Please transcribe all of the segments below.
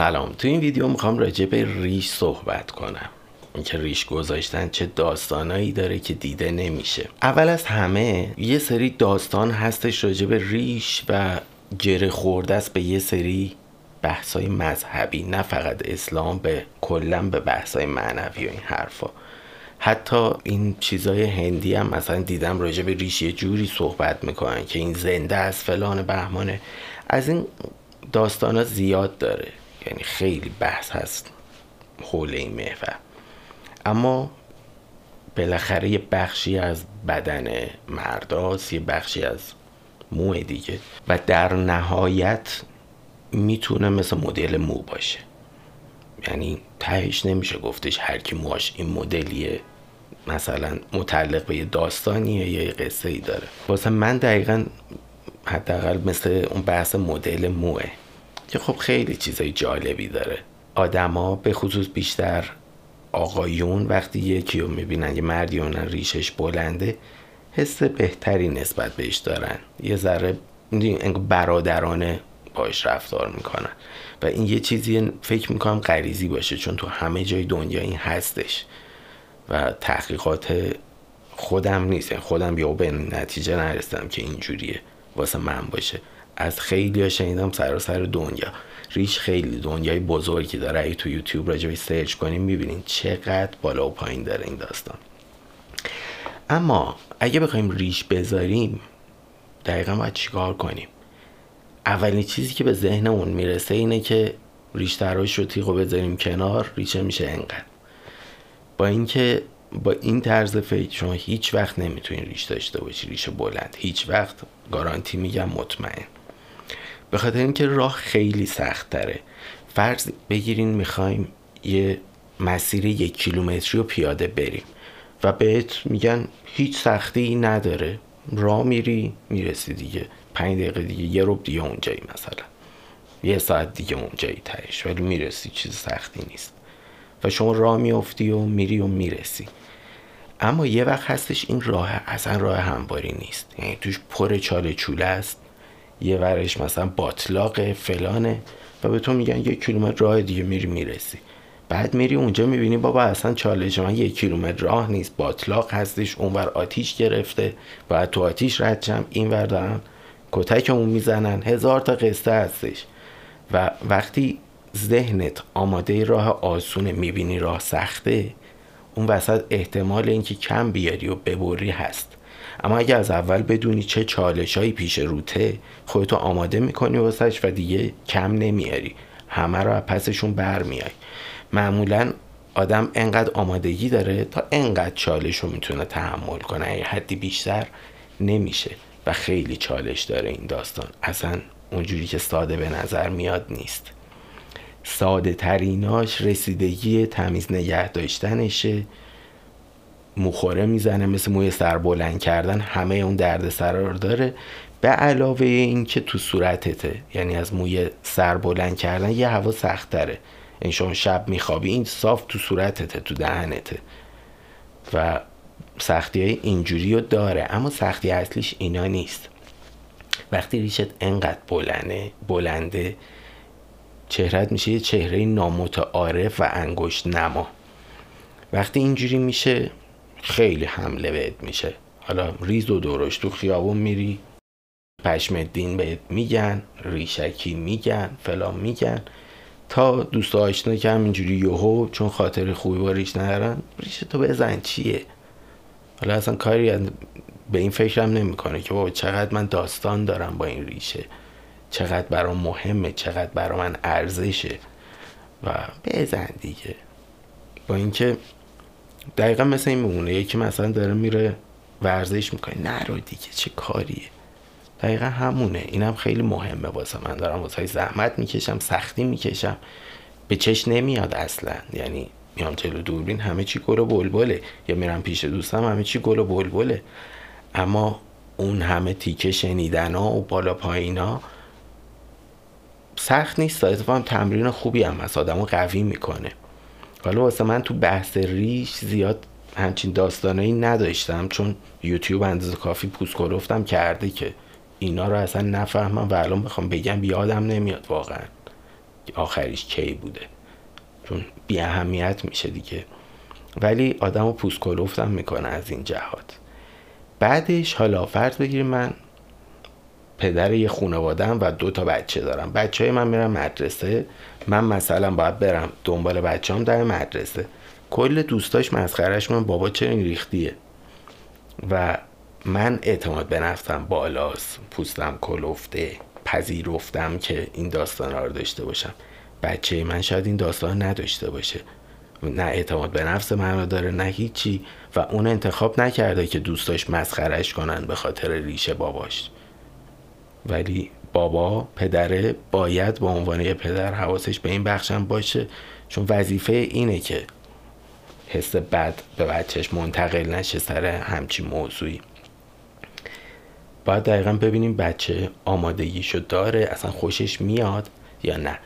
سلام. تو این ویدیو می‌خوام راجع به ریش صحبت کنم. اینکه ریش گذاشتن چه داستانایی داره که دیده نمیشه. اول از همه یه سری داستان هستش راجع به ریش و گره خورده است به یه سری بحثای مذهبی نه فقط اسلام به کلا به بحثای معنوی و این حرفا. حتی این چیزای هندی هم مثلا دیدم راجع به ریش یه جوری صحبت می‌کنن که این زنده از فلان بهمانه. از این داستان ها زیاد داره. یعنی خیلی بحث هست حول این محور. اما بالاخره یه بخشی از بدن مرداست یه بخشی از مو دیگه. و در نهایت می‌تونه مثل مدل مو باشه. یعنی تهش نمیشه گفتش هر کی موهاش این مدلیه مثلا متعلق به یه داستانیه یا یه قصه ای داره. واسه من دقیقا حداقل مثل اون بحث مدل موه. که خب خیلی چیزای جالبی داره. آدما به خصوص بیشتر آقایون وقتی یکی رو می‌بینن یه مردی اونن ریشش بلنده حس بهتری نسبت بهش دارن. یه ذره برادرانه باش رفتار می‌کنن. و این یه چیزی فکر می‌کنم غریزی باشه چون تو همه جای دنیا این هستش و تحقیقات خودم نیست. یعنی خودم یا به نتیجه نرسیدم که اینجوریه واسه من باشه. از خیلی شنیدم سراسر دنیا. ریش خیلی دنیای بزرگی داره. اگه تو یوتیوب راجبی سرچ کنیم می‌بینین چقدر بالا و پایین داره این داستان. اما اگه بخوایم ریش بذاریم دقیقا باید چیکار کنیم؟ اولین چیزی که به ذهنمون می‌رسه اینه که ریش تراش رو تیغ بذاریم کنار ریشه میشه انقدر. با اینکه با این طرز فکر شما هیچ وقت نمی‌تونین ریش داشته باشی ریش بلند. هیچ وقت. گارانتی میگم مطمئن. به خاطر اینکه راه خیلی سخت تره فرض بگیرین می‌خوایم یه مسیر یک کیلومتری رو پیاده بریم و بهت میگن هیچ سختی نداره. راه میری می‌رسی دیگه. پنج دقیقه دیگه یه روب دیگه اونجایی مثلا. یه ساعت دیگه اونجایی تهش ولی می‌رسی چیز سختی نیست. و شما راه میافتی و میری و می‌رسی. اما یه وقت هستش این راه اصلا راه همواری نیست. یعنی توش پر چاله چوله است. یه ورش مثلا باطلاق فلانه و به تو میگن یک کیلومتر راه دیگه میری می‌رسی. بعد میری اونجا می‌بینی بابا اصلا چالش من یک کیلومتر راه نیست. باطلاق هستش اونور آتیش گرفته باید تو آتیش رد شم اینور دارن کتکمون می‌زنن. هزار تا قصه هستش. و وقتی ذهنت آماده راه آسونه می‌بینی راه سخته اون وسط احتمال اینکه کم بیاری و ببری هست. اما اگه از اول بدونی چه چالش هایی پیش روته خودتو آماده می‌کنی واسش و دیگه کم نمیاری. همه رو از پسشون برمیای معمولا آدم انقدر آمادگی داره تا انقدر چالش رو می‌تونه تحمل کنه. اگه حدی بیشتر نمیشه و خیلی چالش داره این داستان. اصلا اونجوری که ساده به نظر میاد نیست. ساده تریناش رسیدگی تمیز نگه داشتنشه. مخوره می‌زنه مثل موی سر بلند کردن همه اون درد سرار داره. به علاوه اینکه تو صورتته یعنی از موی سر بلند کردن یه هوا سخت تره این شما شب میخوابی این صاف تو صورتته تو دهنته. و سختی های اینجوری رو داره اما سختی اصلیش اینا نیست. وقتی ریشت انقدر بلنده بلنده چهرت میشه یه چهره نامتعارف و انگشت نما. وقتی اینجوری میشه خیلی حمله بهت میشه. حالا ریز و درش تو خیابون میری پشم دین بهت میگن ریشکی میگن فلان میگن. تا دوست آشنا که همینجوری یوهو چون خاطر خوبی با ریش ندارن ریش تو بزن چیه؟ حالا اصلا کاری به این فکرم نمی‌کنه که بابا چقدر من داستان دارم با این ریشه. چقدر برام مهمه چقدر برا من ارزشه. و بزن دیگه. با اینکه دقیقا مثل این میمونه یکی مثلا داره میره ورزش می‌کنه. نرو دیگه چه کاریه؟ دقیقا همونه. اینم خیلی مهمه واسه من. دارم واسه زحمت می‌کشم سختی می‌کشم. به چش نمیاد اصلا. یعنی میام جلو دوربین همه چی گل و بلبله. یا میرم پیش دوستم همه چی گل و بلبله. اما اون همه تیکه شنیدن ها و بالا پایین ها سخت نیست. اتفاقا تمرین خوبی هم هست. آدمو قوی می‌کنه. حالا واسه من تو بحث ریش زیاد همچین داستانایی نداشتم چون یوتیوب اندازه کافی پوست گرفتم کرده که اینا رو اصلا نفهمم و الان بخوام بگم یادم نمیاد واقعا. آخریش کی بوده؟ چون بی اهمیت میشه دیگه. ولی آدم رو پوست کلوفتم می‌کنه از این جهات. بعدش حالا فرض بگیریم من پدر یه خانوادم و دو تا بچه دارم. بچه های من میرم مدرسه. من مثلا باید برم دنبال بچه هم در مدرسه. کل دوستاش مسخرش من بابا چرا این ریختیه؟ و من اعتماد به نفسم بالاست. پوستم کلفته پذیرفتم که این داستان رو داشته باشم. بچه من شاید این داستان نداشته باشه. نه اعتماد به نفس من رو داره نه هیچی. و اون انتخاب نکرده که دوستاش مسخرش کنن به خاطر ریشه باباش. ولی بابا پدره باید به عنوان یه پدر حواسش به این بخشم باشه. چون وظیفه اینه که حس بد به بچهش منتقل نشه سر همچین موضوعی. باید دقیقا ببینیم بچه آمادگیشو داره اصلا خوشش میاد یا نه.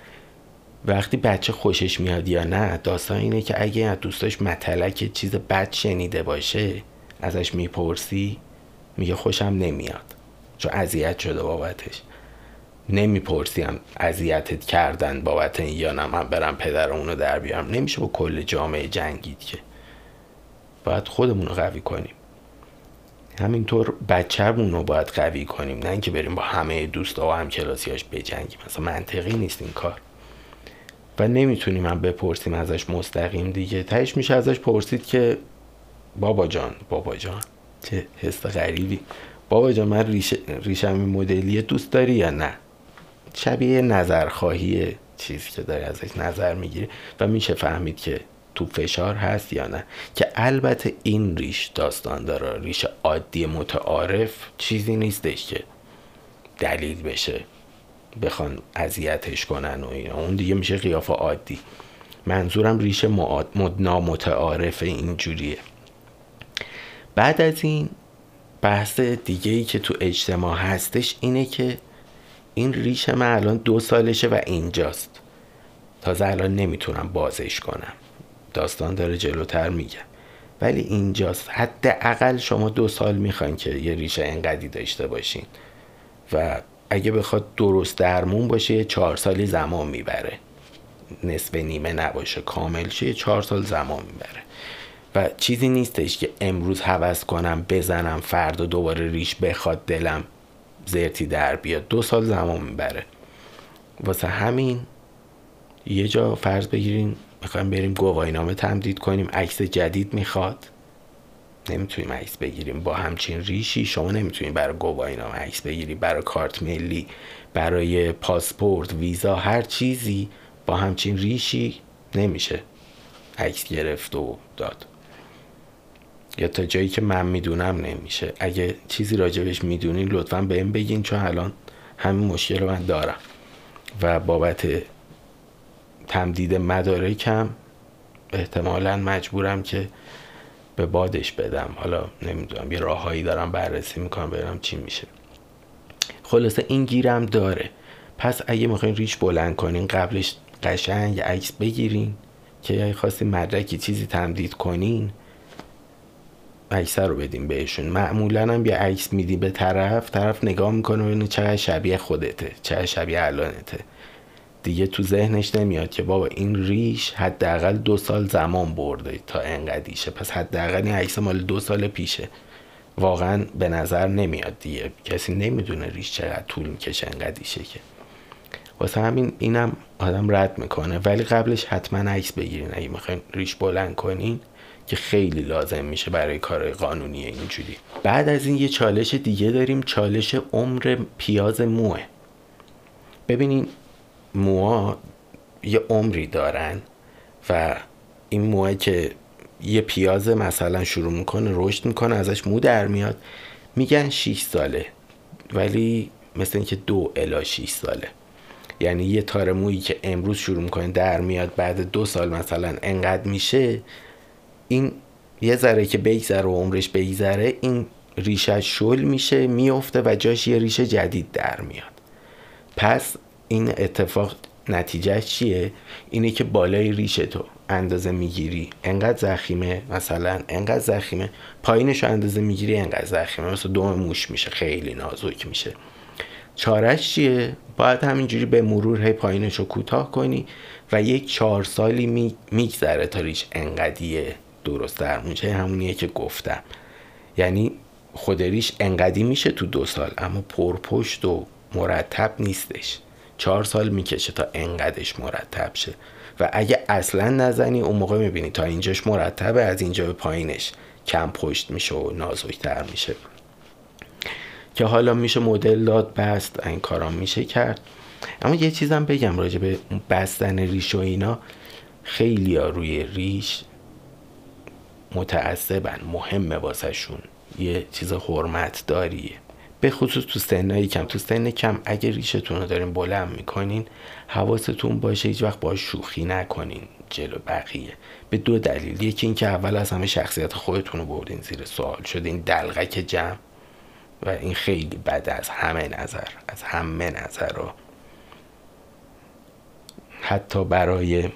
وقتی بچه خوشش میاد یا نه داستان اینه که اگه از دوستاش متلک چیز بد شنیده باشه ازش می‌پرسی میگه خوشم نمیاد. چون اذیت شده بابتش. نمی‌پرسیم اذیتت کردن بابت این یا نه من برم پدر اونو در بیارم. نمیشه با کل جامعه جنگید که. باید خودمون رو قوی کنیم. همینطور بچه‌مون رو باید قوی کنیم. نه اینکه بریم با همه دوستا و هم کلاسیاش بجنگیم. مثلا منطقی نیست این کار. و نمی‌تونیم من بپرسیم ازش مستقیم دیگه. تهش میشه ازش پرسید که بابا جان بابا جان چه حس غریبی. بابا جان من ریش ریشم مدلی دوست داری یا نه؟ شبیه نظرخواهی چیزی که داری ازش نظر می‌گیری و میشه فهمید که تو فشار هست یا نه. که البته این ریش داستان داره. ریش عادی متعارف چیزی نیستش که دلیل بشه بخوان اذیتش کنن و اینا. اون دیگه میشه قیافه عادی. منظورم ریش نامتعارف اینجوریه. بعد از این بحث دیگه ای که تو اجتماع هستش اینه که این ریش من الان دو سالشه و اینجاست. تازه الان نمی‌تونم بازش کنم. داستان داره جلوتر میگه. ولی اینجاست. حداقل شما دو سال می‌خواین که یه ریشه انقدی داشته باشین. و اگه بخواد درست درمون باشه یه چهار سالی زمان می‌بره. نصف نیمه نباشه. کامل شه چهار سال زمان می‌بره. و چیزی نیستش که امروز حوض کنم بزنم فردا دوباره ریش بخواد دلم زرتی در بیاد. دو سال زمان می‌بره. واسه همین یه جا فرض بگیریم می‌خوایم بریم گواهینامه تمدید کنیم. عکس جدید می‌خواد. نمی‌تونیم عکس بگیریم. با همچین ریشی شما نمی‌تونیم برای گواهینامه عکس بگیری. برای کارت ملی برای پاسپورت ویزا هر چیزی با همچین ریشی نمیشه عکس گرفت و داد. یا تا جایی که من می‌دونم نمیشه. اگه چیزی راجبش می‌دونین لطفا بهم بگین چون الان همین مشکل رو من دارم. و بابت تمدید مدارکم احتمالا مجبورم که به بادش بدم. حالا نمی‌دونم یه راههایی دارم بررسی می‌کنم ببینم چی میشه. خلاصه این گیرم داره. پس اگه می‌خواین ریش بلند کنین قبلش قشنگ عکس بگیرین که اگه خواستین مدرکی چیزی تمدید کنین عکس رو بدیم بهشون. معمولا هم یه عکس میدی به طرف طرف نگاه می‌کنه ببینه چقدر شبیه خودته چقدر شبیه الانته. دیگه تو ذهنش نمیاد که بابا این ریش حداقل دو سال زمان برده تا انقدیشه پس حداقل این عکس مال دو سال پیشه. واقعا به نظر نمیاد دیگه. کسی نمی‌دونه ریش چقدر طول می‌کشه انقدیشه که. واسه همین اینم آدم رد می‌کنه. ولی قبلش حتما عکس بگیرین. اگه می‌خواین ریش بلند کنین که خیلی لازم میشه برای کار قانونی اینجوری. بعد از این یه چالش دیگه داریم چالش عمر پیاز موه. ببینین موها یه عمری دارن و این موه که یه پیاز مثلا شروع می‌کنه رشد می‌کنه ازش مو در میاد میگن 6 ساله. ولی مثل اینکه دو الا 6 ساله. یعنی یه تار مویی که امروز شروع می‌کنه در میاد بعد دو سال مثلا انقدر میشه این یه ذره که بگذره و عمرش بگذره این ریشه شل میشه میفته و جاش یه ریشه جدید در میاد. پس این اتفاق نتیجهش چیه؟ اینه که بالای ریشه تو اندازه می‌گیری. انقدر زخیمه مثلا انقدر زخیمه. پایینش اندازه می‌گیری انقدر زخیمه. مثلا دوم موش میشه خیلی نازک میشه. چارش چیه؟ باید همینجوری به مرور هی پایینش رو کوتاه کنی و یک چهار سالی میگذره تا ریش انقدیه. درست در میشه همونیه که گفتم. یعنی خود ریش انقدی میشه تو دو سال اما پرپشت و مرتب نیستش. چهار سال می‌کشه تا انقدش مرتب شه. و اگه اصلا نزنی اون موقع می‌بینی تا اینجاش مرتبه از اینجا به پایینش کم پشت میشه و نازکتر میشه. که حالا میشه مدل داد بست این کارا میشه کرد. اما یه چیزم بگم راجع به بستن ریش و اینا. خیلی روی ریش متعصبن مهمه واسهشون. یه چیز حرمت داریه. به خصوص تو سنایی کم. تو سن کم اگه ریشتون رو دارین بلند می‌کنین حواستون باشه هیچ وقت باش شوخی نکنین. جلو بقیه. به دو دلیل. یکی اینکه اول از همه شخصیت خودتون رو بردین زیر سوال. شده این دلغک جمع و این خیلی بده از همه نظر. از همه نظر رو. حتی برای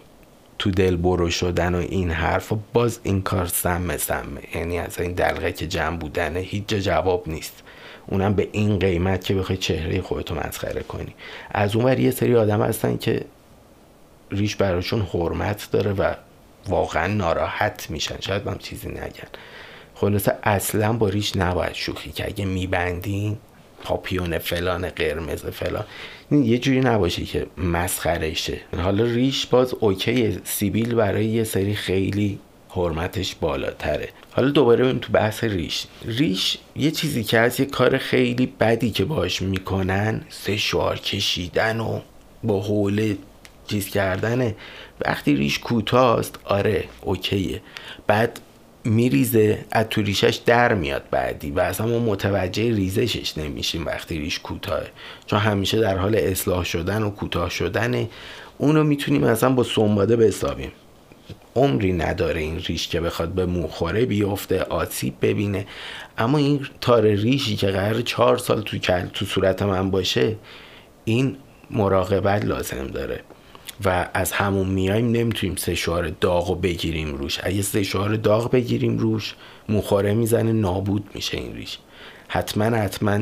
تو دل برو شدن و این حرف و باز این کار سمه سمه. یعنی از این دلغه که جمع بودنه هیچ جا جواب نیست. اونم به این قیمت که بخوای چهره خودتو مسخره کنی. از اون یه سری آدم هستن که ریش براشون حرمت داره و واقعا ناراحت میشن. شاید هم چیزی نگن. خلاصه اصلا با ریش نباید شوخی که اگه میبندین پاپیون فلان قرمز فلان. یه جوری نباشه که مسخره شه حالا ریش باز اوکی سیبیل برای یه سری خیلی حرمتش بالاتره. حالا دوباره بریم تو بحث ریش. ریش یه چیزی که از یه کار خیلی بدی که باش می‌کنن سه شوار کشیدن و با حوله چیز کردنه. وقتی ریش کوتاست آره اوکیه. بعد میریزه از تو ریشش در میاد بعدی و اصلا ما متوجه ریزشش نمیشیم وقتی ریش کوتاه. چون همیشه در حال اصلاح شدن و کوتاه شدنه اونو می‌تونیم اصلا با سنباده بسابیم. عمری نداره این ریش که بخواد به موخوره بیفته آسیب ببینه. اما این تار ریشی که قرار چهار سال تو, تو صورت من باشه این مراقبت لازم داره. و از همون میایم نمی‌تونیم سه شعار داغ رو بگیریم روش. اگه سه شعار داغ بگیریم روش مخاره می‌زنه نابود میشه این ریش. حتما حتما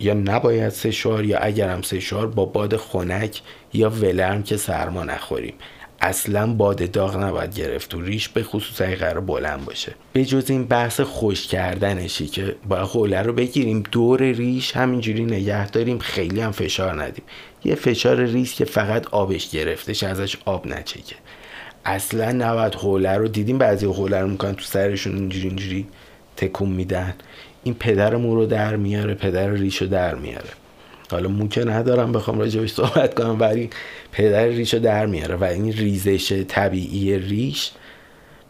یا نباید سه شعار یا اگرم سه شعار با باد خنک یا ولرم که سرما نخوریم. اصلا باد داغ نباید گرفت و ریش به خصوص اگه قرار بلند باشه. به جز این بحث خوش کردنشی که با حوله رو بگیریم دور ریش همینجوری نگه داریم خیلی هم فشار ندیم. یه فشار ریس که فقط آبش گرفته ازش آب نچکه. اصلا نباید حوله رو دیدیم بعضی حوله رو می‌کنن تو سرشون اینجوری اینجوری تکون میدن؟ این پدر مو رو در میاره پدر ریش رو در میاره. حالا مو که ندارم بخوام راجبش صحبت کنم ولی پدر ریش رو در میاره و این ریزش طبیعی ریش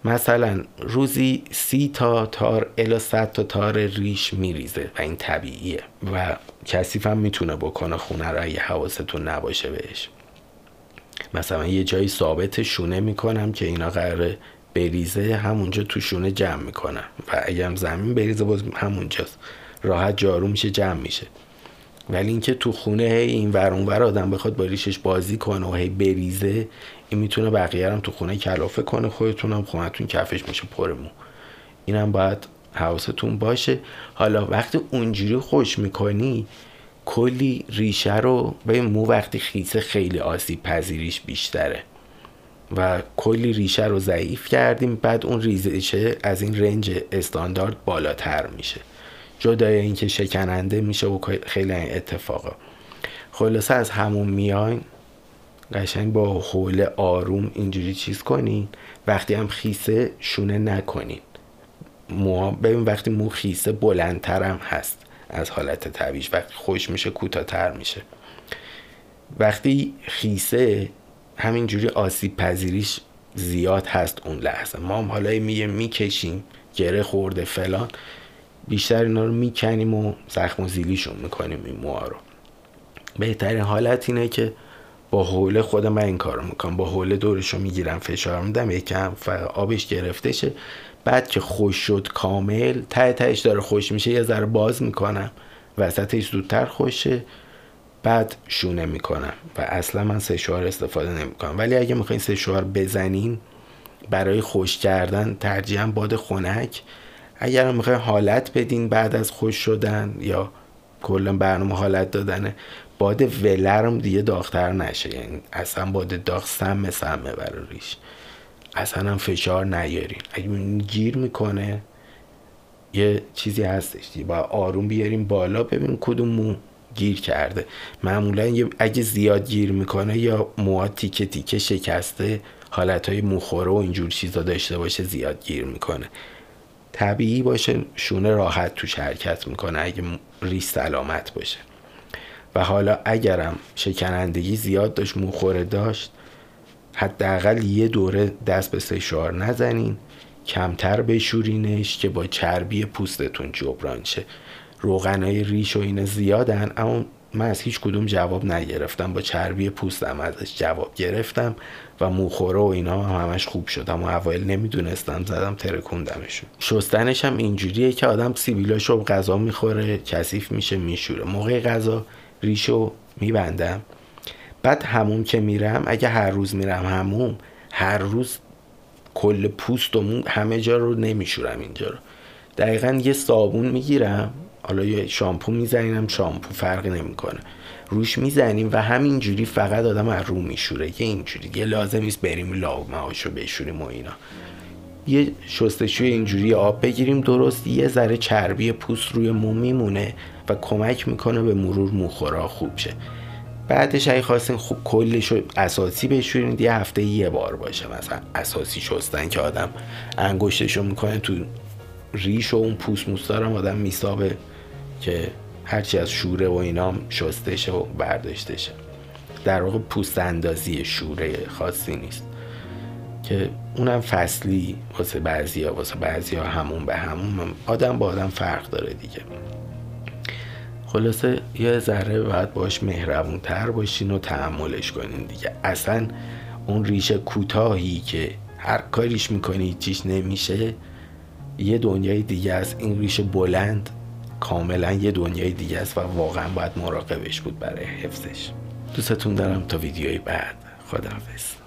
مثلا روزی سی تا تار الا صد تا تار ریش میریزه و این طبیعیه و کسیف هم می‌تونه بکنه خونه رو اگه حواستون نباشه بهش. مثلا یه جایی ثابت شونه می‌کنم که اینا قراره بریزه همونجا تو شونه جمع می‌کنم و اگه هم زمین بریزه باز همونجاست. راحت جارو میشه جمع میشه. ولی اینکه تو خونه هی این ور ور آدم بخواد با ریشش بازی کنه و هی بریزه این می‌تونه بقیه هم تو خونه کلافه کنه خودتون هم خونتون کفش میشه پر مو. اینم باید حواستون باشه. حالا وقتی اونجوری خوش می‌کنی کلی ریشه رو به مو وقتی خیسه خیلی آسیب پذیریش بیشتره. و کلی ریشه رو ضعیف کردیم بعد اون ریزشه از این رنج استاندارد بالاتر میشه. جدای اینکه شکننده میشه و خیلی این اتفاقا. خلاصه از همون میاین قشنگ با حول آروم اینجوری چیز کنین. وقتی هم خیسه شونه نکنین. مو ببین وقتی مو خیسه بلندتر هم هست از حالت طبیعیش وقتی خوش میشه کوتاهتر میشه. وقتی خیسه همینجوری آسیب پذیریش زیاد هست اون لحظه. ما هم حالا میگه می‌کشیم گره خورده فلان. بیشتر اینا رو می‌کنیم و زخم و زیلیشون می‌کنیم این موها رو. بهترین حالت اینه که با حوله خود من این کارو می‌کنم. با حوله دورش رو می‌گیرم فشار میدم یکم آبش گرفته شه. بعد که خوش شد کامل ته تهش داره خوش میشه یه ذره باز می‌کنم. وسطش زودتر خوشه بعد شونه می‌کنم و اصلا من سشوار استفاده نمی‌کنم. ولی اگه می‌خواین سشوار بزنین برای خوش کردن ترجیحاً باد خنک. اگر می‌خواین حالت بدین بعد از خوش شدن یا کلا برنامه حالت دادنه باد ولرم دیگه داغتر نشه. یعنی اصلا باد داغ سم سمه برای ریش. اصلا هم فشار نیارین. اگه گیر می‌کنه یه چیزی هستش دیگه. با آروم بیاریم بالا ببین کدوم مو گیر کرده. معمولا اگه زیاد گیر می‌کنه یا موها تیکه تیکه شکسته حالت های موخوره و اینجور چیزا داشته باشه زیاد گیر می‌کنه. طبیعی باشه شونه راحت توش حرکت می‌کنه اگه ریش سلامت باشه. و حالا اگرم شکنندگی زیاد داشت موخوره داشت حداقل یه دوره دست به سشوار نزنین کمتر بشورینش که با چربی پوستتون جبران شه. روغنای ریش و اینا زیادن اما من از هیچ کدوم جواب نگرفتم. با چربی پوستم ازش جواب گرفتم و موخوره و اینا همش خوب شدم و اوایل نمی‌دونستم زدم ترکوندمشون. شستنش هم اینجوریه که آدم سیبیلاشو غذا می‌خوره کثیف میشه میشوره. موقع غذا ریشو میبندم. بعد هموم که میرم اگه هر روز میرم هموم هر روز کل پوست همه جا رو نمیشورم اینجا رو. دقیقا یه صابون می‌گیرم. حالا یه شامپو می‌زنیم شامپو فرقی نمی‌کنه. روش می‌زنیم و همینجوری فقط آدم از رو میشوره یه اینجوری. یه لازم نیست بریم لاغمه هاشو بشوریم و اینا. یه شستشوی اینجوری آب بگیریم درست یه ذره چربی پوست روی مو میمونه و کمک می‌کنه به مرور موخورا خوب شه. بعدش اگه خواستین خوب کلش اساسی بشورین یه هفته یه بار باشه مثلا اساسی شستن که آدم انگشتشو می‌کنه تو ریش و اون پوست موستارم آدم میسابه. که هرچی از شوره و اینا شستشه و برداشتشه در واقع پوست اندازی شوره خاصی نیست. که اونم فصلی واسه بعضی ها واسه بعضی ها همون به همون آدم با آدم فرق داره دیگه. خلاصه یه ذره باید باش مهربون تر باشین و تحملش کنین دیگه. اصلا اون ریشه کوتاهی که هر کاریش می‌کنی چیش نمیشه یه دنیای دیگه است. این ریشه بلند کاملا یه دنیای دیگه است و واقعا باید مراقبش بود برای حفظش. دوستتون دارم تا ویدیوی بعد. خداحافظ.